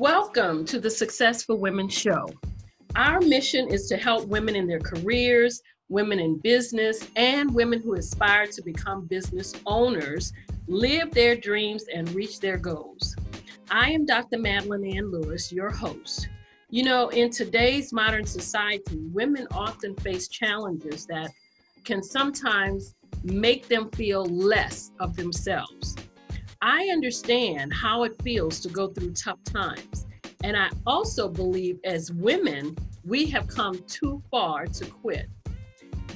Welcome to the Successful Women Show. Our mission is to help women in their careers, women in business, and women who aspire to become business owners live their dreams and reach their goals. I am Dr. Madeline Ann Lewis, your host. You know, in today's modern society, women often face challenges that can sometimes make them feel less of themselves. I understand how it feels to go through tough times. And I also believe as women, we have come too far to quit.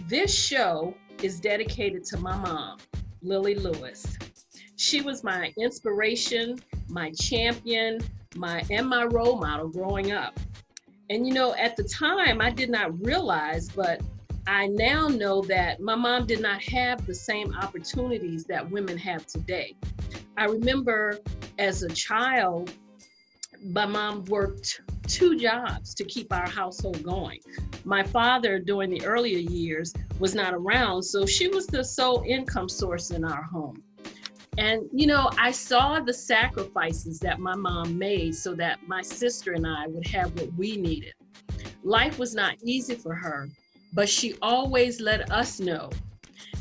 This show is dedicated to my mom, Lily Lewis. She was my inspiration, my champion, my and my role model growing up. And you know, at the time I did not realize, but I now know that my mom did not have the same opportunities that women have today. I remember as a child, my mom worked two jobs to keep our household going. My father, during the earlier years, was not around, so she was the sole income source in our home. And, you know, I saw the sacrifices that my mom made so that my sister and I would have what we needed. Life was not easy for her, but she always let us know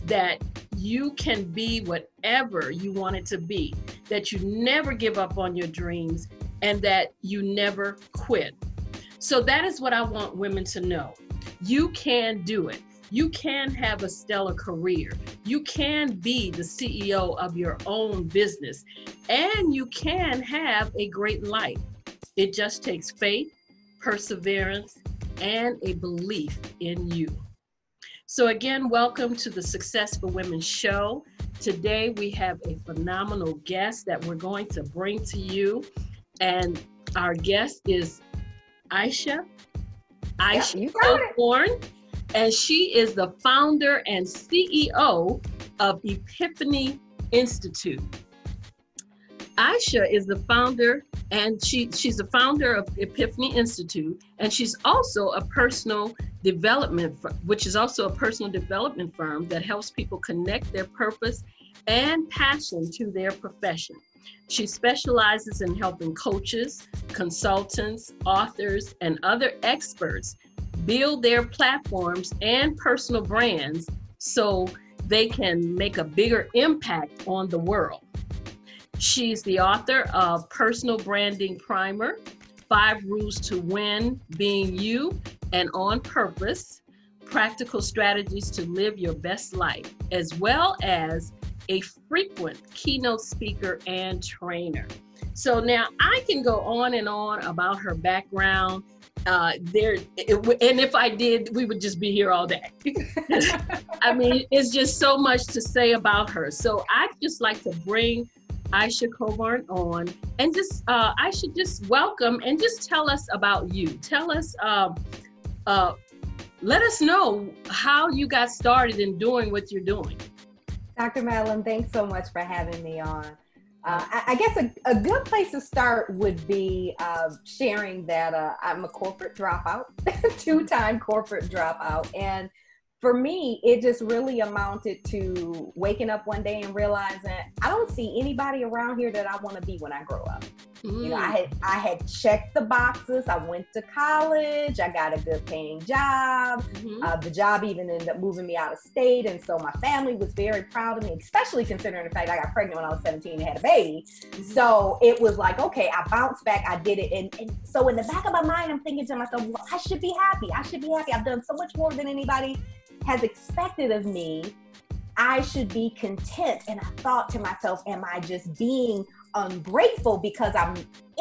that you can be whatever you want it to be, that you never give up on your dreams, and that you never quit. So that is what I want women to know. You can do it. You can have a stellar career. You can be the CEO of your own business, and you can have a great life. It just takes faith, perseverance, and a belief in you. So, again, welcome to the Successful Women Show. Today, we have a phenomenal guest that we're going to bring to you. And our guest is Aisha. Aisha Osborne. And she is the founder and CEO of Epiphany Institute. Aisha is the founder and she she's the founder of Epiphany Institute and she's also a personal development which is also a personal development firm that helps people connect their purpose and passion to their profession. She specializes in helping coaches, consultants, authors, and other experts build their platforms and personal brands so they can make a bigger impact on the world. She's the author of Personal Branding Primer, Five Rules to Win, Being You, and On Purpose, Practical Strategies to Live Your Best Life, as well as a frequent keynote speaker and trainer. So now I can go on and on about her background. Uh, there, it, and if I did, we would just be here all day. I mean, it's just so much to say about her. So I'd just like to bring Aisha Coburn on and just uh, I should just welcome and just tell us about you. Tell us, uh, uh, let us know how you got started in doing what you're doing. Dr. Madeline, thanks so much for having me on. Uh, I, I, guess a, a, good place to start would be uh, sharing that uh, I'm a corporate dropout, two time corporate dropout. And for me, it just really amounted to waking up one day and realizing I don't see anybody around here that I want to be when I grow up. Mm. You know, I mm. had I had checked the boxes. I went to college. I got a good paying job. Mm-hmm. Uh, the job even ended up moving me out of state, and so my family was very proud of me, especially considering the fact I got pregnant when I was 17 and had a baby. Mm-hmm. So it was like, okay, I bounced back. I did it, and, and so in the back of my mind, I'm thinking to myself, well, I should be happy. I should be happy. I've done so much more than anybody has expected of me, I should be content. And I thought to myself, am I just being ungrateful because I'm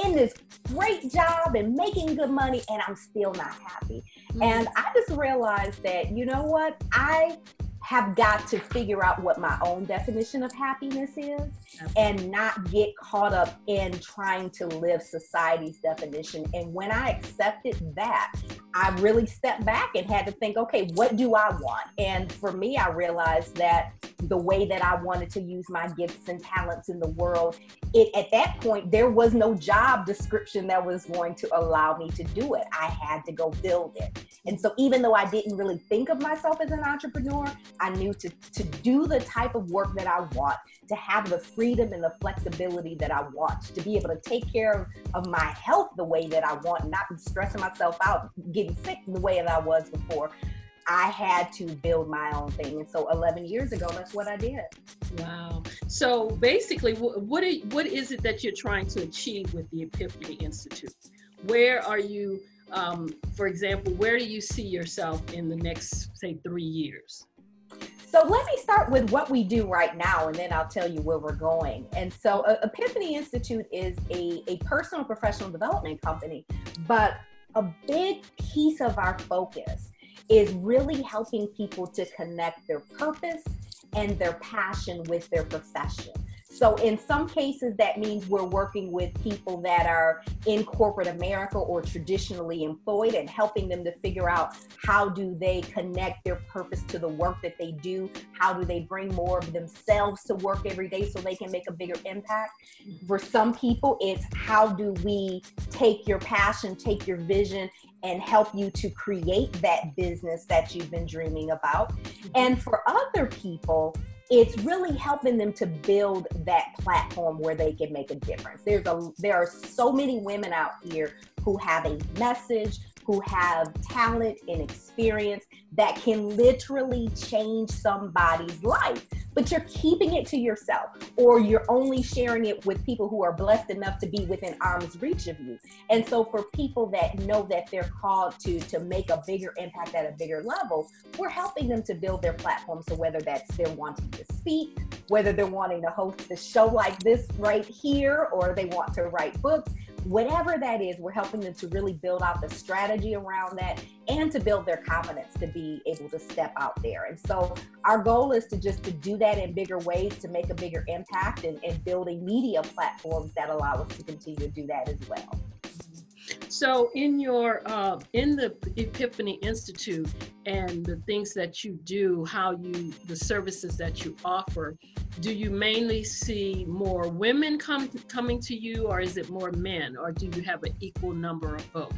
in this great job and making good money and I'm still not happy? Mm-hmm. And I just realized that, you know what? I have got to figure out what my own definition of happiness is and not get caught up in trying to live society's definition. And when I accepted that, I really stepped back and had to think, okay, what do I want? And for me, I realized that the way that I wanted to use my gifts and talents in the world. It at that point there was no job description that was going to allow me to do it. I had to go build it. And so even though I didn't really think of myself as an entrepreneur, I knew to to do the type of work that I want, to have the freedom and the flexibility that I want, to be able to take care of, of my health the way that I want, not stressing myself out, getting sick the way that I was before. I had to build my own thing. And so 11 years ago, that's what I did. Wow. So basically, what, are, what is it that you're trying to achieve with the Epiphany Institute? Where are you, um, for example, where do you see yourself in the next, say, three years? So let me start with what we do right now, and then I'll tell you where we're going. And so, uh, Epiphany Institute is a, a personal professional development company, but a big piece of our focus is really helping people to connect their purpose and their passion with their profession. So, in some cases, that means we're working with people that are in corporate America or traditionally employed and helping them to figure out how do they connect their purpose to the work that they do? How do they bring more of themselves to work every day so they can make a bigger impact? For some people, it's how do we take your passion, take your vision, and help you to create that business that you've been dreaming about. And for other people, it's really helping them to build that platform where they can make a difference. There's a there are so many women out here who have a message, who have talent and experience that can literally change somebody's life. But you're keeping it to yourself, or you're only sharing it with people who are blessed enough to be within arm's reach of you. And so, for people that know that they're called to to make a bigger impact at a bigger level, we're helping them to build their platform. So whether that's they're wanting to speak, whether they're wanting to host a show like this right here, or they want to write books, whatever that is, we're helping them to really build out the strategy around that and to build their confidence to be able to step out there. And so our goal is to just to do that in bigger ways to make a bigger impact and, and building media platforms that allow us to continue to do that as well. So, in your uh, in the Epiphany Institute and the things that you do, how you the services that you offer, do you mainly see more women come coming to you, or is it more men, or do you have an equal number of both?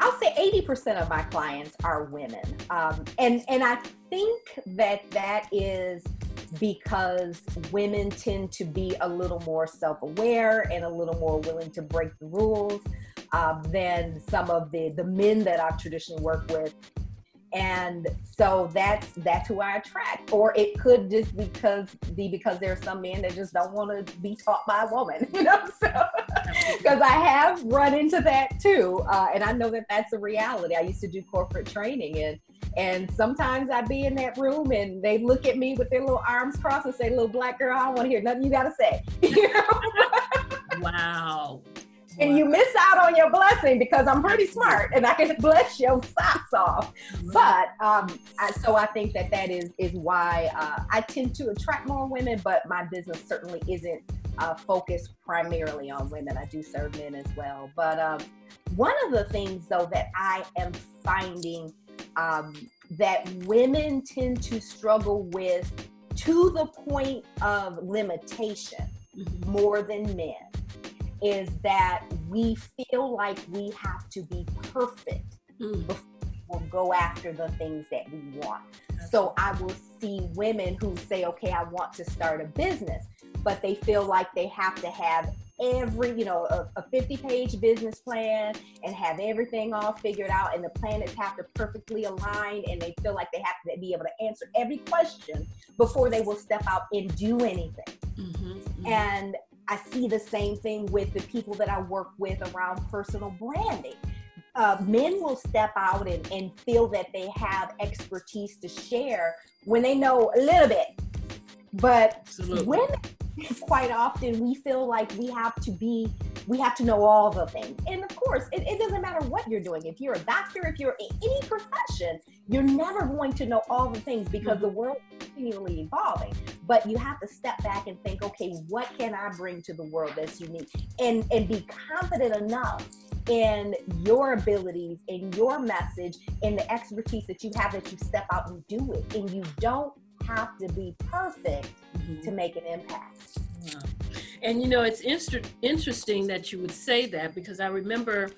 I'll say 80% of my clients are women, um, and and I think that that is because women tend to be a little more self-aware and a little more willing to break the rules um, than some of the the men that I've traditionally worked with. And so that's that's who I attract. Or it could just because be because there are some men that just don't want to be taught by a woman, you know. So because I have run into that too, uh, and I know that that's a reality. I used to do corporate training, and and sometimes I'd be in that room and they look at me with their little arms crossed and say, "Little black girl, I don't want to hear nothing you got to say." You know? wow and you miss out on your blessing because I'm pretty smart and I can bless your socks off. But um, I, so I think that that is is why uh, I tend to attract more women, but my business certainly isn't uh, focused primarily on women. I do serve men as well. But um, one of the things though that I am finding um, that women tend to struggle with to the point of limitation mm-hmm. more than men is that we feel like we have to be perfect mm. before we'll go after the things that we want. So I will see women who say, okay, I want to start a business, but they feel like they have to have every, you know, a, a 50 page business plan and have everything all figured out, and the planets have to perfectly align, and they feel like they have to be able to answer every question before they will step out and do anything. Mm-hmm, mm-hmm. And I see the same thing with the people that I work with around personal branding. Uh, men will step out and, and feel that they have expertise to share when they know a little bit. But Absolutely. women, quite often, we feel like we have to be we have to know all the things. And of course, it, it, doesn't matter what you're doing. If you're a doctor, if you're in any profession, you're never going to know all the things because mm-hmm. the world is continually evolving. But you have to step back and think, okay, what can I bring to the world that's unique? And and be confident enough in your abilities, in your message, in the expertise that you have that you step out and do it. And you don't have to be perfect mm-hmm. to make an impact. And you know, it's inter- interesting that you would say that because I remember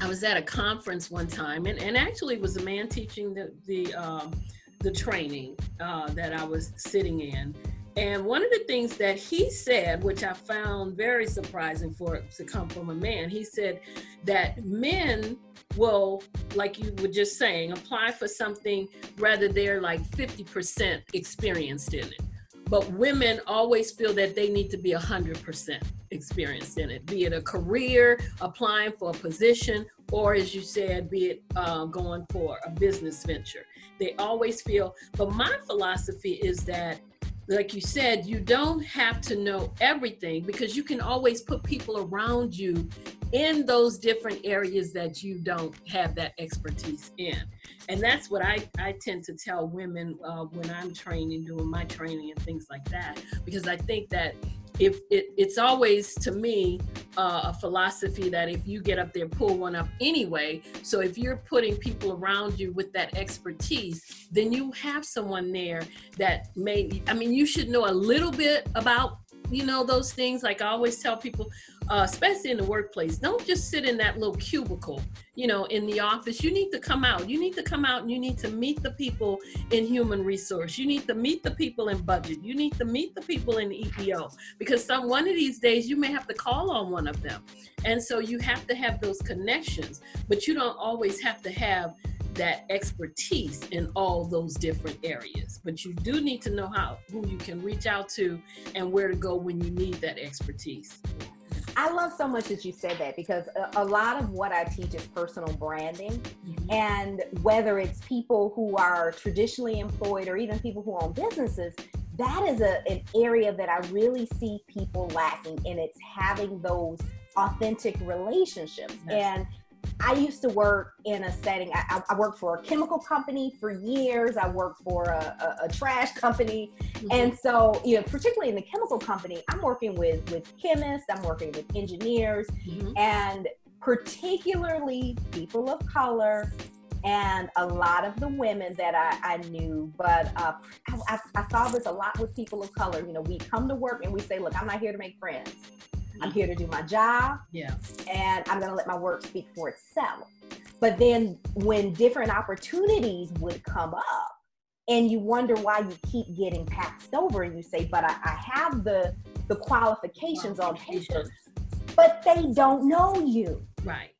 I was at a conference one time, and, and actually it was a man teaching the the um, the training uh, that I was sitting in. And one of the things that he said, which I found very surprising for it to come from a man, he said that men will, like you were just saying, apply for something rather they're like 50% experienced in it. But women always feel that they need to be 100% experienced in it, be it a career, applying for a position, or as you said, be it uh, going for a business venture. They always feel, but my philosophy is that like you said, you don't have to know everything because you can always put people around you in those different areas that you don't have that expertise in. And that's what I, I tend to tell women uh, when I'm training, doing my training and things like that, because I think that if it, it's always to me uh, a philosophy that if you get up there pull one up anyway. So if you're putting people around you with that expertise then you have someone there that may i mean you should know a little bit about you know those things. Like i always tell people uh, especially in the workplace don't just sit in that little cubicle you know in the office. You need to come out. You need to come out and you need to meet the people in human resource. You need to meet the people in budget. You need to meet the people in EEO because some one of these days you may have to call on one of them. And so you have to have those connections but you don't always have to have that expertise in all those different areas. But you do need to know how who you can reach out to and where to go when you need that expertise. I love so much that you said that because a, a lot of what I teach is personal branding. Mm-hmm. And whether it's people who are traditionally employed or even people who own businesses, that is a, an area that I really see people lacking, and it's having those authentic relationships. Yes. And I used to work in a setting. I, I, worked for a chemical company for years. I worked for a, a, a trash company, mm-hmm. and so you know, particularly in the chemical company, I'm working with with chemists. I'm working with engineers, mm-hmm. and particularly people of color. And a lot of the women that I, I knew, but uh, I, I saw this a lot with people of color. You know, we come to work and we say, "Look, I'm not here to make friends." I'm here to do my job. Yeah. And I'm going to let my work speak for itself. But then when different opportunities would come up, and you wonder why you keep getting passed over, and you say, "But I, I have the the qualifications, qualifications on paper," but they don't know you. Right.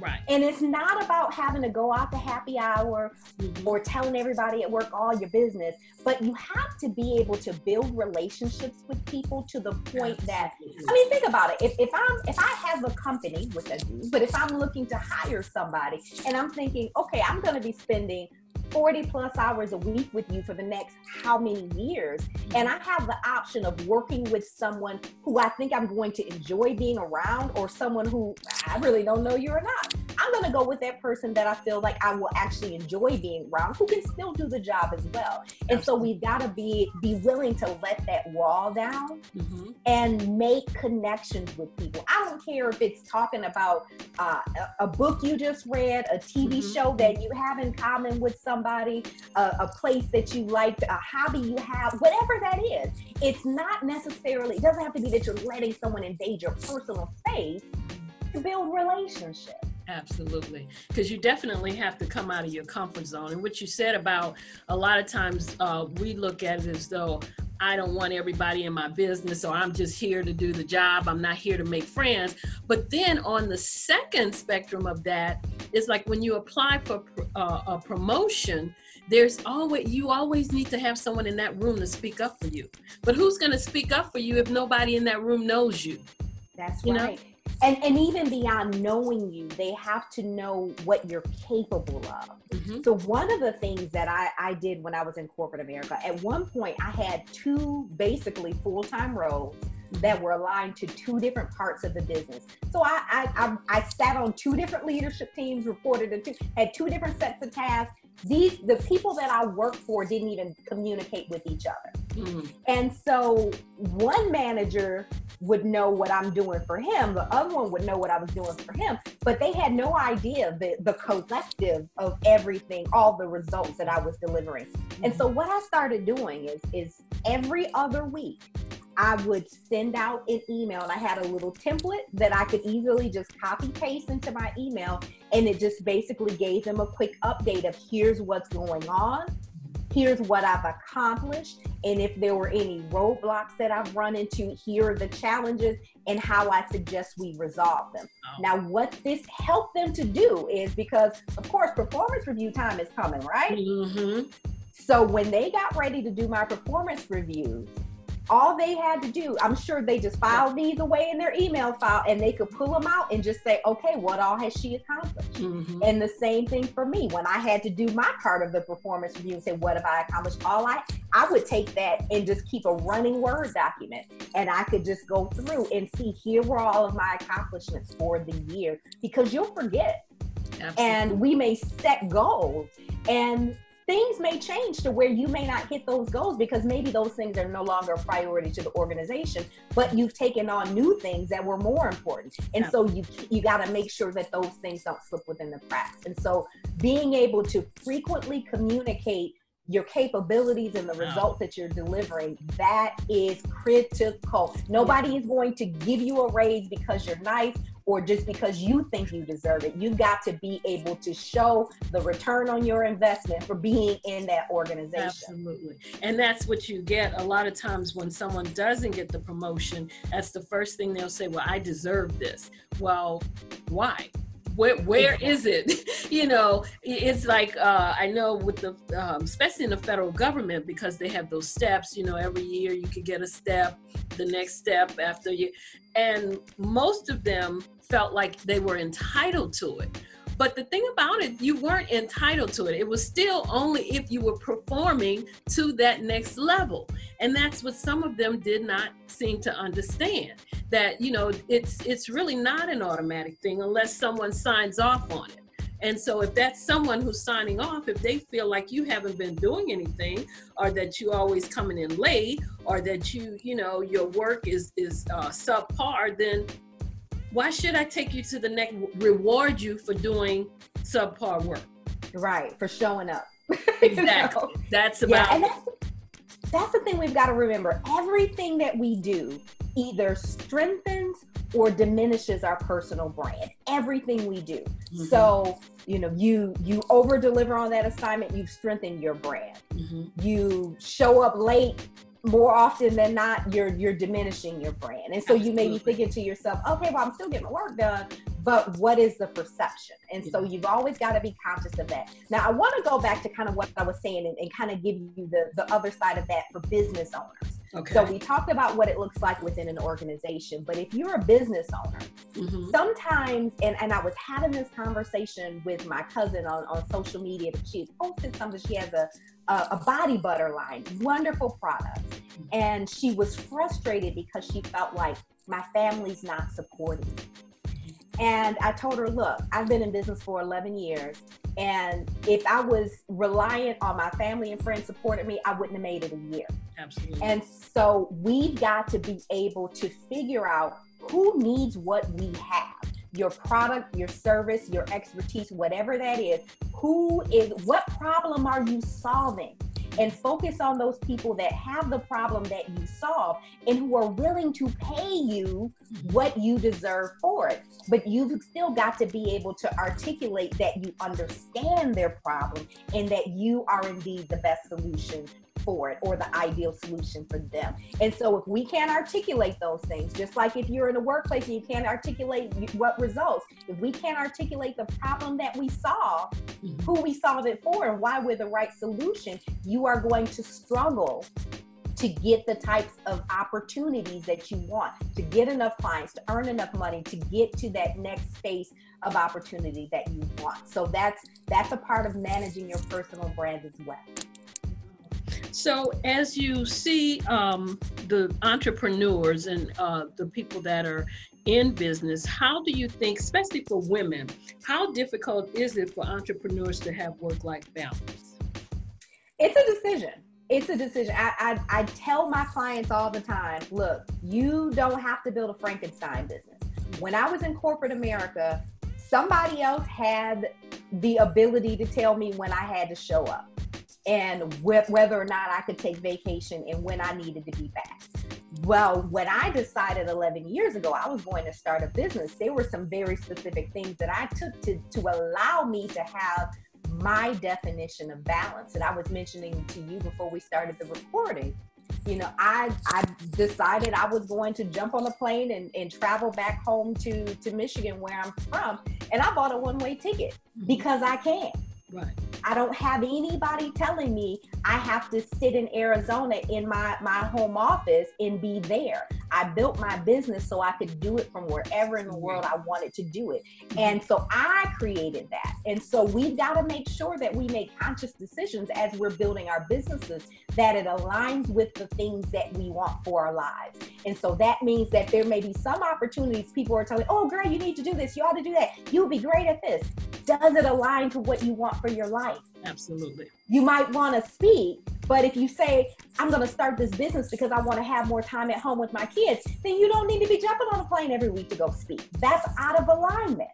Right. And it's not about having to go out to happy hour mm-hmm. or telling everybody at work all your business, but you have to be able to build relationships with people to the point that I mean, think about it. If, if I'm if I have a company, which I do, but if I'm looking to hire somebody and I'm thinking, okay, I'm gonna be spending 40 plus hours a week with you for the next how many years. And I have the option of working with someone who I think I'm going to enjoy being around or someone who I really don't know you or not. I'm going to go with that person that I feel like I will actually enjoy being around who can still do the job as well. And so we've got to be be willing to let that wall down mm-hmm. and make connections with people. I don't care if it's talking about uh, a, a, book you just read, a TV mm-hmm. show that you have in common with somebody, a, a place that you liked, a hobby you have, whatever that is. It's not necessarily, it doesn't have to be that you're letting someone invade your personal space to build relationships. Absolutely. Because you definitely have to come out of your comfort zone. And what you said about a lot of times uh, we look at it as though I don't want everybody in my business, or I'm just here to do the job. I'm not here to make friends. But then on the second spectrum of that, it's like when you apply for uh, a promotion, there's always you always need to have someone in that room to speak up for you. But who's going to speak up for you if nobody in that room knows you? That's you right. Know? And and even beyond knowing you they have to know what you're capable of. Mm-hmm. so one of the things that I, I did when i was in corporate america at one point i had two basically full-time roles that were aligned to two different parts of the business. So i i, I, I sat on two different leadership teams reported to two had two different sets of tasks. These the people that i worked for didn't even communicate with each other Mm-hmm. And so one manager would know what I'm doing for him. The other one would know what I was doing for him, but they had no idea the, the collective of everything, all the results that I was delivering. And so what I started doing is, is every other week, I would send out an email and I had a little template that I could easily just copy paste into my email. And it just basically gave them a quick update of here's what's going on here's what I've accomplished. And if there were any roadblocks that I've run into, here are the challenges and how I suggest we resolve them. Oh. Now, what this helped them to do is because, of course, performance review time is coming, right? Mm-hmm. So when they got ready to do my performance reviews, all they had to do, I'm sure they just filed these away in their email file and they could pull them out and just say, okay, what all has she accomplished? Mm-hmm. And the same thing for me. When I had to do my part of the performance review and say, what have I accomplished? All I, I would take that and just keep a running Word document and I could just go through and see, here were all of my accomplishments for the year because you'll forget. Absolutely. And we may set goals and things may change to where you may not hit those goals because maybe those things are no longer a priority to the organization but you've taken on new things that were more important. And yeah. so you you got to make sure that those things don't slip within the cracks. And so being able to frequently communicate your capabilities and the results that you're delivering that is critical. Nobody is going to give you a raise because you're nice or just because you think you deserve it. You've got to be able to show the return on your investment for being in that organization. Absolutely. And that's what you get a lot of times when someone doesn't get the promotion. That's the first thing they'll say, Well, I deserve this. Well, why? Where where is it? You know it's like uh, i know with the um, especially in the federal government because they have those steps you know every year you could get a step the next step after you and most of them felt like they were entitled to it but the thing about it, you weren't entitled to it. It was still only if you were performing to that next level. And that's what some of them did not seem to understand. That, you know, it's it's really not an automatic thing unless someone signs off on it. And so if that's someone who's signing off, if they feel like you haven't been doing anything or that you always coming in late or that you, you know, your work is is uh, subpar, then why should I take you to the next reward you for doing subpar work? Right, for showing up. Exactly. you know? That's about yeah, and that's, that's the thing we've got to remember. Everything that we do either strengthens or diminishes our personal brand. Everything we do. Mm-hmm. So, you know, you you over deliver on that assignment, you've strengthened your brand. Mm-hmm. You show up late, more often than not you're you're diminishing your brand. And so you may be thinking to yourself okay well i'm still getting my work done but what is the perception? And so you've always got to be conscious of that. Now i want to go back to kind of what i was saying and, and kind of give you the the other side of that for business owners. Okay. So we talked about what it looks like within an organization, but if you're a business owner, mm-hmm. sometimes, and, and I was having this conversation with my cousin on, on social media, she's posted something, she has a, a, a body butter line, wonderful product. Mm-hmm. And she was frustrated because she felt like my family's not supporting me. And I told her, look, I've been in business for 11 years. And if I was reliant on my family and friends supporting me, I wouldn't have made it a year. Absolutely. And so we've got to be able to figure out who needs what we have your product, your service, your expertise, whatever that is. Who is, what problem are you solving? and focus on those people that have the problem that you solve and who are willing to pay you what you deserve for it. But you've still got to be able to articulate that you understand their problem and that you are indeed the best solution for it or the ideal solution for them. And so if we can't articulate those things, just like if you're in a workplace and you can't articulate what results, if we can't articulate the problem that we solve, who we solve it for and why we're the right solution, you are going to struggle to get the types of opportunities that you want, to get enough clients, to earn enough money, to get to that next space of opportunity that you want. So that's that's a part of managing your personal brand as well. So, as you see um, the entrepreneurs and uh, the people that are in business, how do you think, especially for women, how difficult is it for entrepreneurs to have work life balance? It's a decision. it's a decision. I, I, I tell my clients all the time, look, you don't have to build a Frankenstein business. When I was in corporate America, somebody else had the ability to tell me when I had to show up and wh- whether or not I could take vacation and when I needed to be back. Well, when I decided 11 years ago I was going to start a business, there were some very specific things that I took to, to allow me to have my definition of balance. And I was mentioning to you before we started the recording. You know, I I decided I was going to jump on a plane and, and travel back home to, to Michigan where I'm from. And I bought a one-way ticket mm-hmm. because I can. I don't have anybody telling me I have to sit in Arizona in my, my home office and be there. I built my business so I could do it from wherever in the mm-hmm. world I wanted to do it. Mm-hmm. And so I created that. And so we've got to make sure that we make conscious decisions as we're building our businesses that it aligns with the things that we want for our lives. And so that means that there may be some opportunities people are telling, oh, girl, you need to do this. You ought to do that. You'll be great at this. Does it align to what you want for your life? Absolutely. You might want to speak, but if you say, I'm going to start this business because I want to have more time at home with my kids, then you don't need to be jumping on a plane every week to go speak. That's out of alignment.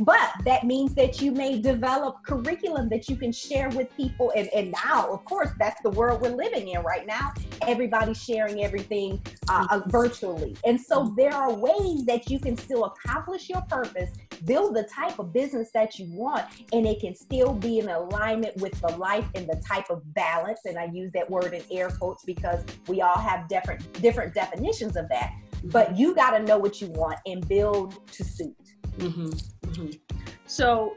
But that means that you may develop curriculum that you can share with people. And, and now, of course, that's the world we're living in right now. Everybody's sharing everything uh, uh, virtually. And so there are ways that you can still accomplish your purpose, build the type of business that you want, and it can still be in alignment with the life and the type of balance. And I use that word in air quotes because we all have different different definitions of that. But you got to know what you want and build to suit. Mm-hmm. Mm-hmm. So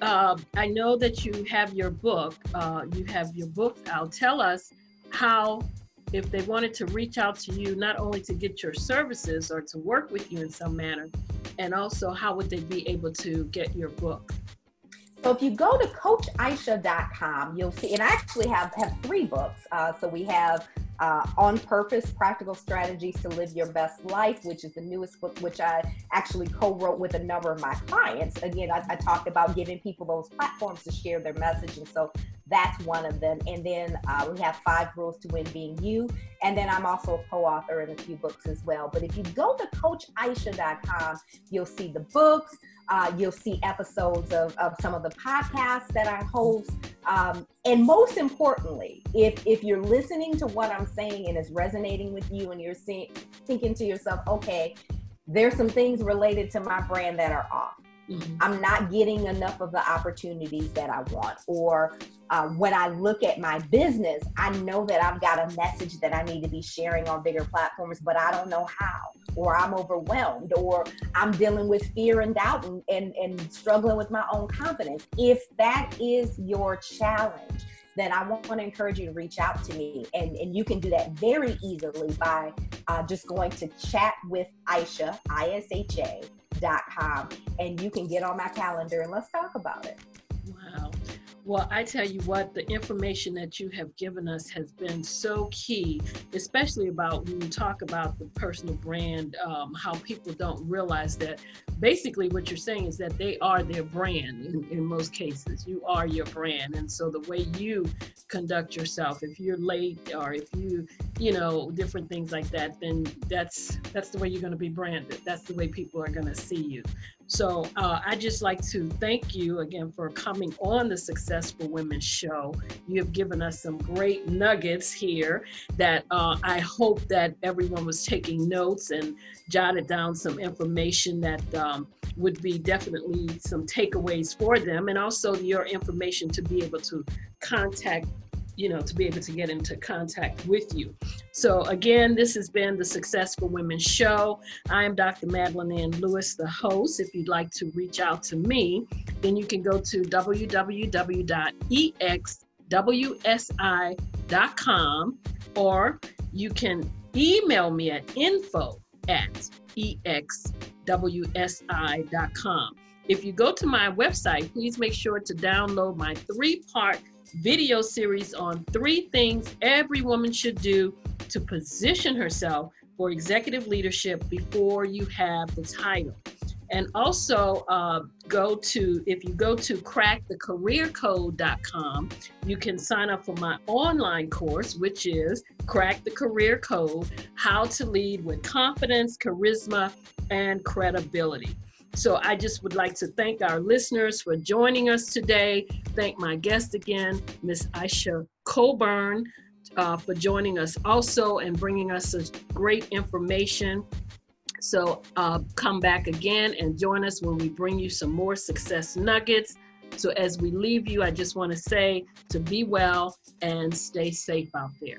uh, I know that you have your book. Uh, you have your book out. Tell us how, if they wanted to reach out to you, not only to get your services or to work with you in some manner, and also how would they be able to get your book? So if you go to coachaisha.com, you'll see, and I actually have, have three books. Uh, so we have uh, On Purpose Practical Strategies to Live Your Best Life, which is the newest book, which I actually co wrote with a number of my clients. Again, I, I, talked about giving people those platforms to share their message. And so that's one of them. And then uh, we have Five Rules to Win Being You. And then I'm also a co author in a few books as well. But if you go to CoachAisha.com, you'll see the books. Uh, you'll see episodes of, of some of the podcasts that I host. Um, and most importantly, if, if you're listening to what I'm saying and it's resonating with you and you're seeing, thinking to yourself, okay, there's some things related to my brand that are off. Mm-hmm. I'm not getting enough of the opportunities that I want. Or uh, when I look at my business, I know that I've got a message that I need to be sharing on bigger platforms, but I don't know how. Or I'm overwhelmed, or I'm dealing with fear and doubt and, and, and struggling with my own confidence. If that is your challenge, then I want to encourage you to reach out to me. And, and you can do that very easily by uh, just going to chat with Aisha, I S H A, and you can get on my calendar and let's talk about it. Well, I tell you what, the information that you have given us has been so key, especially about when you talk about the personal brand, um, how people don't realize that basically what you're saying is that they are their brand in, in most cases. You are your brand. And so the way you conduct yourself, if you're late or if you, you know, different things like that, then that's that's the way you're going to be branded. That's the way people are going to see you. So uh, I just like to thank you again for coming on the Successful Women Show. You have given us some great nuggets here that uh, I hope that everyone was taking notes and jotted down some information that um, would be definitely some takeaways for them, and also your information to be able to contact you know, to be able to get into contact with you. So again, this has been the Successful Women Show. I am Dr. Madeline Ann Lewis, the host. If you'd like to reach out to me, then you can go to www.exwsi.com or you can email me at info at exwsi.com. If you go to my website, please make sure to download my three part video series on three things every woman should do to position herself for executive leadership before you have the title. And also uh, go to, if you go to crackthecareercode.com, you can sign up for my online course, which is Crack the Career Code How to Lead with Confidence, Charisma, and Credibility. So I just would like to thank our listeners for joining us today. Thank my guest again, Miss Aisha Coburn, uh, for joining us also and bringing us such great information. So uh, come back again and join us when we bring you some more success nuggets. So as we leave you, I just want to say to be well and stay safe out there.